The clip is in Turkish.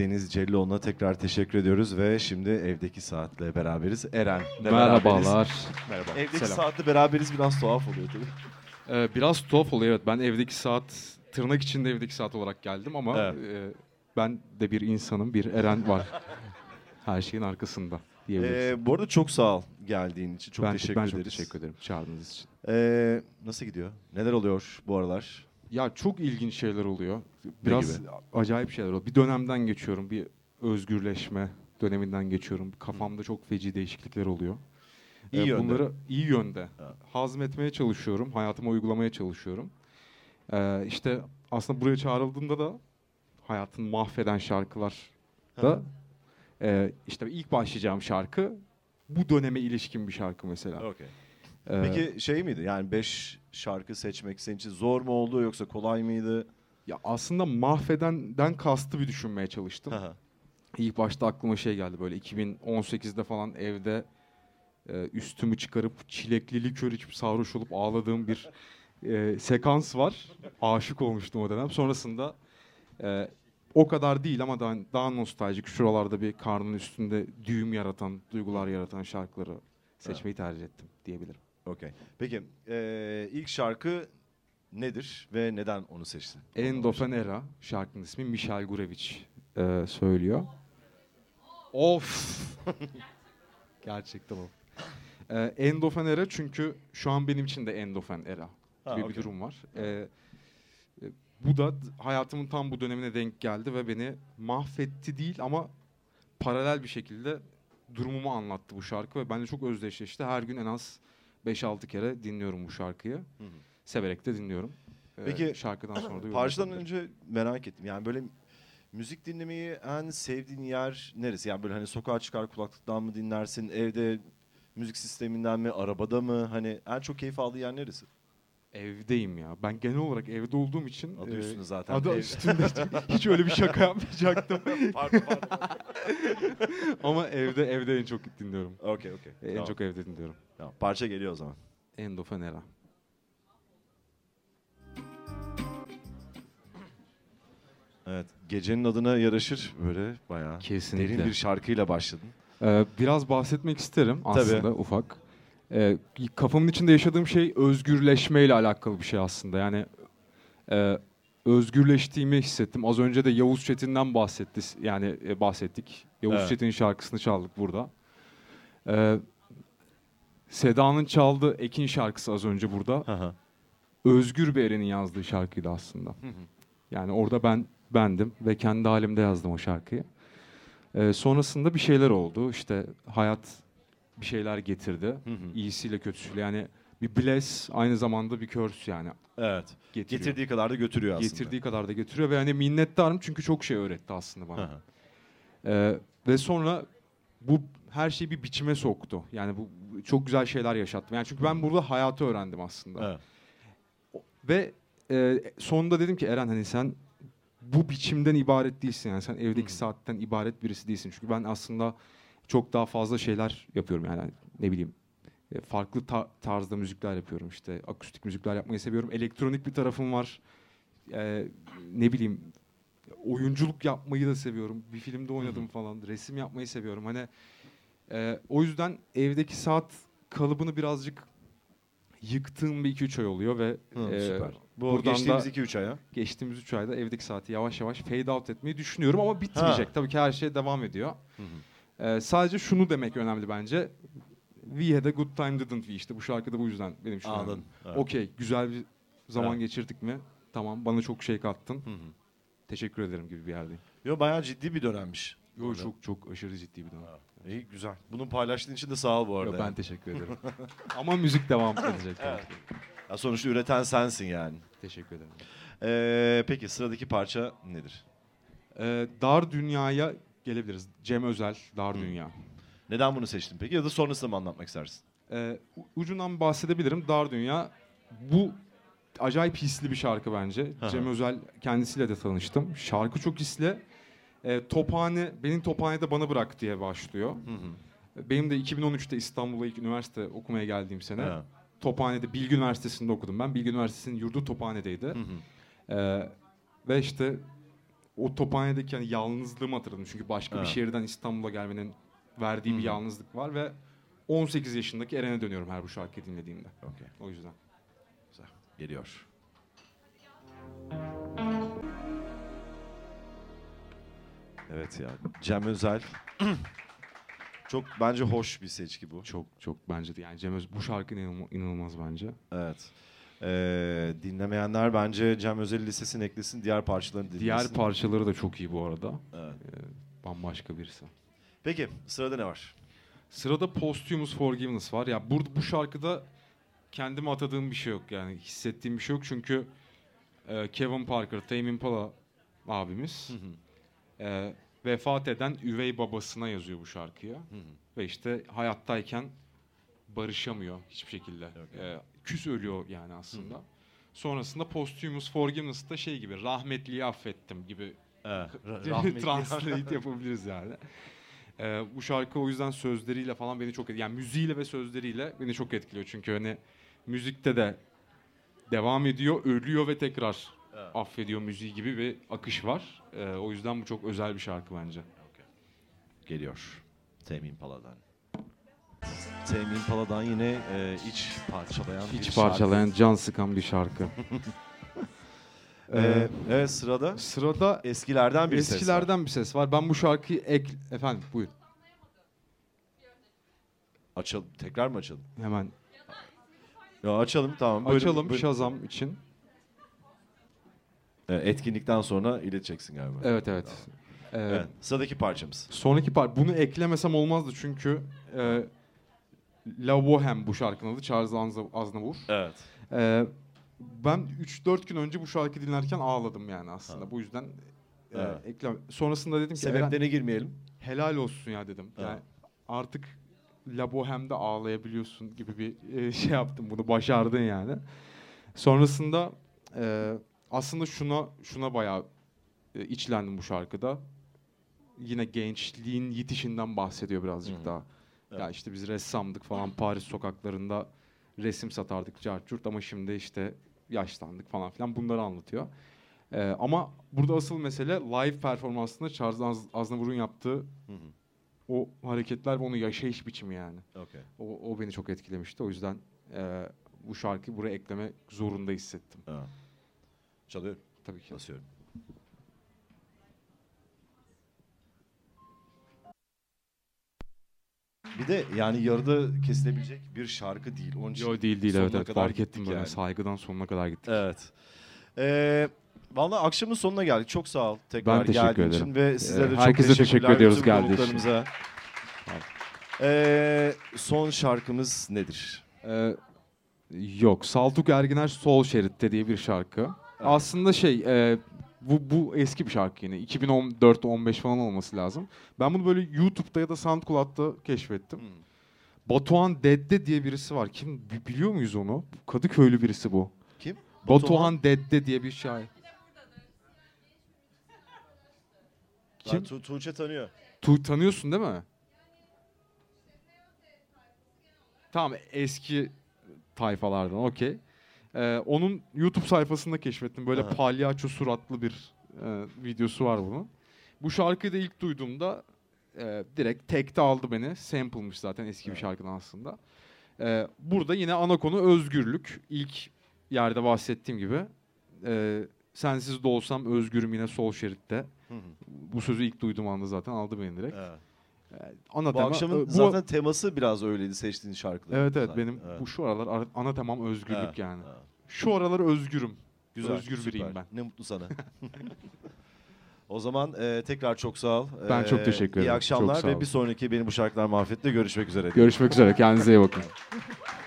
Deniz Celloğlu'na tekrar teşekkür ediyoruz ve şimdi evdeki saatle beraberiz. Eren. Merhabalar. Merhaba. Evdeki Selam. saatle beraberiz biraz tuhaf oluyor tabii. Ee, biraz tuhaf oluyor evet. Ben evdeki saat, tırnak içinde evdeki saat olarak geldim ama Evet. e, ben de bir insanım, bir Eren var. Her şeyin arkasında diyebiliriz. Ee, bu arada çok sağ ol geldiğin için. Çok ben, teşekkür ben ederiz. çok teşekkür ederim çağırdığınız için. Ee, nasıl gidiyor? Neler oluyor bu aralar? Ya çok ilginç şeyler oluyor. Biraz acayip şeyler oluyor. Bir dönemden geçiyorum, bir özgürleşme döneminden geçiyorum. Kafamda çok feci değişiklikler oluyor. İyi Ee, yönde. Bunları iyi yönde Ha. hazmetmeye çalışıyorum, hayatıma uygulamaya çalışıyorum. Ee, işte aslında buraya çağrıldığımda da hayatını mahveden şarkılar da e, işte ilk başlayacağım şarkı bu döneme ilişkin bir şarkı mesela. Okey. Ee, Peki şey miydi? Yani beş şarkı seçmek senin için zor mu oldu yoksa kolay mıydı? ya aslında mahvedenden kastı bir düşünmeye çalıştım. İlk başta aklıma şey geldi böyle 2018'de falan evde e, üstümü çıkarıp çilekli likör içip sarhoş olup ağladığım bir e, sekans var. Aşık olmuştum o dönem. Sonrasında e, o kadar değil ama daha, daha nostaljik şuralarda bir karnın üstünde düğüm yaratan, duygular yaratan şarkıları seçmeyi tercih ettim diyebilirim. Okey. Peki ee, ilk şarkı nedir ve neden onu seçtin? End of an Era şarkının ismi Michal Gurevich e, söylüyor. Of! Gerçekten of. E, End of an Era çünkü şu an benim için de End of an Era Ha, gibi okey. bir durum var. E, e, bu da hayatımın tam bu dönemine denk geldi ve beni mahvetti değil ama paralel bir şekilde durumumu anlattı bu şarkı ve bence çok özdeşleşti. Her gün en az 5-6 kere dinliyorum bu şarkıyı. Hı hı. Severek de dinliyorum. E, Peki, şarkıdan sonra da Parçadan önce merak ettim. Yani böyle müzik dinlemeyi en sevdiğin yer neresi? Yani böyle hani sokağa çıkar kulaklıktan mı dinlersin? Evde müzik sisteminden mi? Arabada mı? Hani en çok keyif aldığın yer neresi? Evdeyim ya. Ben genel olarak evde olduğum için Adı e, üstünde zaten. adı Ev. üstünde hiç öyle bir şaka yapmayacaktım. pardon pardon. Ama evde evde en çok dinliyorum. Okey okey. E, En Tamam, çok evde dinliyorum. Tamam. Parça geliyor o zaman. End of an era. Evet. Gecenin adına yaraşır böyle bayağı. Kesinlikle. Derin bir şarkıyla başladın. Ee, biraz bahsetmek isterim Tabii. aslında ufak. Ee, kafamın içinde yaşadığım şey özgürleşmeyle alakalı bir şey aslında. Yani e, özgürleştiğimi hissettim. Az önce de Yavuz Çetin'den bahsetti. Yani e, bahsettik. Yavuz Evet. Çetin'in şarkısını çaldık burada. Ee, Seda'nın çaldığı Ekin şarkısı az önce burada. Hı hı. Özgür bir Eren'in yazdığı şarkıydı aslında. Yani orada ben bendim ve kendi halimde yazdım o şarkıyı. Ee, sonrasında bir şeyler oldu. İşte hayat bir şeyler getirdi. Hı hı. İyisiyle kötüsüyle yani bir bless aynı zamanda bir curse yani Evet. getiriyor. Getirdiği kadar da götürüyor aslında. Getirdiği kadar da getiriyor ve hani minnettarım çünkü çok şey öğretti aslında Hı bana. hı. Ee, ve sonra bu her şeyi bir biçime soktu. Yani bu çok güzel şeyler yaşattı. Yani çünkü ben burada hayatı öğrendim aslında. Evet. Ve e, sonunda dedim ki Eren hani sen bu biçimden ibaret değilsin. Yani sen evdeki Hı. saatten ibaret birisi değilsin. Çünkü ben aslında çok daha fazla şeyler yapıyorum. Yani ne bileyim e, farklı ta- tarzda müzikler yapıyorum. İşte akustik müzikler yapmayı seviyorum. Elektronik bir tarafım var. E, ne bileyim oyunculuk yapmayı da seviyorum. Bir filmde oynadım falan. Resim yapmayı seviyorum. Hani e, o yüzden evdeki saat kalıbını birazcık yıktığım bir 2-3 ay oluyor ve Hı, e, süper. Bu buradan geçtiğimiz da 2-3 aya. geçtiğimiz 3 ayda evdeki saati yavaş yavaş fade out etmeyi düşünüyorum ama bitmeyecek. Ha. Tabii ki her şey devam ediyor. Hı hı. Ee, sadece şunu demek önemli bence. We had a good time didn't we? İşte bu şarkıda bu yüzden benim için. Anladım. Evet. Okey güzel bir zaman Evet. geçirdik mi? Tamam bana çok şey kattın. Hı hı. Teşekkür ederim gibi bir yerdeyim. Yo bayağı ciddi bir dönemmiş. Yo çok çok aşırı ciddi bir dönem. İyi güzel. Bunu paylaştığın için de sağ ol bu arada. Yo, ben yani. teşekkür ederim. ama müzik devam edecek. Evet. Ya sonuçta üreten sensin yani. Teşekkür ederim. Ee, peki sıradaki parça nedir? Ee, Dar Dünya'ya gelebiliriz. Cem Özel, Dar Hı. Dünya. Neden bunu seçtin peki ya da sonrasında mı anlatmak istersin? Ee, ucundan bahsedebilirim. Dar Dünya bu acayip hisli bir şarkı bence. Hı hı. Cem Özel kendisiyle de tanıştım. Şarkı çok hisli. Ee, Tophane, beni Tophane'de bana bırak diye başlıyor. Hı hı. Benim de 2013'te İstanbul'a ilk üniversite okumaya geldiğim sene Ha. Tophane'de Bilgi Üniversitesi'nde okudum ben. Bilgi Üniversitesi'nin yurdu Tophane'deydi. Hı hı. Ee, ve işte o Tophane'deki hani yalnızlığımı hatırladım. Çünkü başka Evet. bir şehirden İstanbul'a gelmenin verdiği bir Hı. yalnızlık var ve 18 yaşındaki Eren'e dönüyorum her bu şarkıyı dinlediğimde. Okey. O yüzden. Geliyor. Evet ya. Cem Özel. Çok bence hoş bir seçki bu. Çok çok bence de yani Cem Öz bu şarkı inanılmaz, inanılmaz bence. Evet. Ee, dinlemeyenler bence Cem Özel listesine eklesin. Diğer parçalarını dinlesin. Diğer parçaları da çok iyi bu arada. Evet. Bambaşka birisi. Peki sırada ne var? Sırada Posthumous Forgiveness var. Ya burada bu şarkıda kendime atadığım bir şey yok yani hissettiğim bir şey yok çünkü e, Kevin Parker, Tame Impala abimiz e, vefat eden üvey babasına yazıyor bu şarkıyı ve işte hayattayken barışamıyor hiçbir şekilde. Okey. E, küs ölüyor yani aslında. Sonrasında Posthumous Forgiveness da şey gibi rahmetliyi affettim gibi Evet. translate yapabiliriz yani. Ee, bu şarkı o yüzden sözleriyle falan beni çok etkiliyor. Yani müziğiyle ve sözleriyle beni çok etkiliyor. Çünkü hani müzikte de devam ediyor, ölüyor ve tekrar Evet. affediyor müziği gibi bir akış var. Ee, o yüzden bu çok özel bir şarkı bence. Geliyor. Tame Impala'dan. Tame Impala'dan yine e, iç parçalayan bir İç şarkı. parçalayan, can sıkan bir şarkı. Ee, Ee, evet sırada sırada eskilerden bir ses var. eskilerden bir ses var. Ben bu şarkıyı ek... Efendim buyur. Açalım. Tekrar mı açalım? Hemen Ya açalım tamam. Buyurun, açalım buyurun. Shazam için. Ee, etkinlikten sonra ileteceksin galiba. Evet evet. Ee, Evet, Sıradaki parçamız. Sonraki part bunu eklemesem olmazdı çünkü e, La Bohème bu şarkının adı Charles Aznavour. Evet. E, ben 3-4 gün önce bu şarkı dinlerken ağladım yani aslında. Ha. Bu yüzden e, Evet. eklem. Sonrasında dedim ki Eren, Sebeplerine girmeyelim. helal olsun ya dedim. Evet. Yani artık La Bohème'de ağlayabiliyorsun gibi bir e, şey yaptım. Bunu başardın yani. Sonrasında e, aslında şuna şuna bayağı e, içlendim bu şarkıda. Yine gençliğin yitişinden bahsediyor birazcık Hı daha. Ya Evet. işte biz ressamdık falan Paris sokaklarında resim satardık carçurt ama şimdi işte yaşlandık falan filan bunları anlatıyor. E, ama burada asıl mesele live performansında Charles Az- Aznavour'un yaptığı Hı hı. o hareketler ve onun yaşayış biçimi yani. Okey. O, o beni çok etkilemişti. O yüzden e, bu şarkıyı buraya eklemek zorunda hissettim. Evet. Çalıyorum. Tabii ki. Basıyorum. Bir de yani yarıda kesilebilecek bir şarkı değil. Onun için Yo değil değil sonuna evet, evet kadar fark ettim gittik böyle yani. saygıdan sonuna kadar gittik. Evet. Ee, Vallahi akşamın sonuna geldik. Çok sağ ol tekrar Ben teşekkür geldiğin ederim. için ve size Ee, de çok herkese teşekkür ediyoruz bütün geldiği için. konuklarımıza. Ee, son şarkımız nedir? Ee, yok Saltuk Erginer Sol Şerit'te diye bir şarkı. Aslında şey e, bu, bu eski bir şarkı yine 2014-15 falan olması lazım. Ben bunu böyle YouTube'da ya da SoundCloud'da keşfettim. Hmm. Batuhan Dedde diye birisi var. Kim bi- biliyor muyuz onu? Kadıköylü birisi bu. Kim? Batuhan Dedde diye bir şair. Kim? Kim? Tuğçe tanıyor. Tu tanıyorsun değil mi? Tamam eski tayfalardan okey. Ee, onun YouTube sayfasında keşfettim. Böyle Aha. palyaço suratlı bir e, videosu var bunun. Bu şarkıyı da ilk duyduğumda e, direkt tekte aldı beni. Sample'mış zaten eski bir Evet. şarkıdan aslında. Ee, burada yine ana konu özgürlük. İlk yerde bahsettiğim gibi. E, sensiz de olsam özgürüm yine sol şeritte. Hı hı. Bu sözü ilk duyduğum anda zaten aldı beni direkt. Evet. Ana Bu tema, akşamın e, bu- zaten teması biraz öyleydi seçtiğin şarkılar. Evet evet Zaten. benim Evet. bu şu aralar ara- ana temam özgürlük Evet, yani. evet. Şu aralar özgürüm. Güzel, Özgür süper. biriyim ben. Ne mutlu sana. o zaman e, tekrar çok sağ ol. Ben çok E, teşekkür İyi ederim. akşamlar Çok sağ ve bir sonraki Benim Bu Şarkılar Mahvet'te görüşmek üzere. Görüşmek üzere kendinize iyi bakın.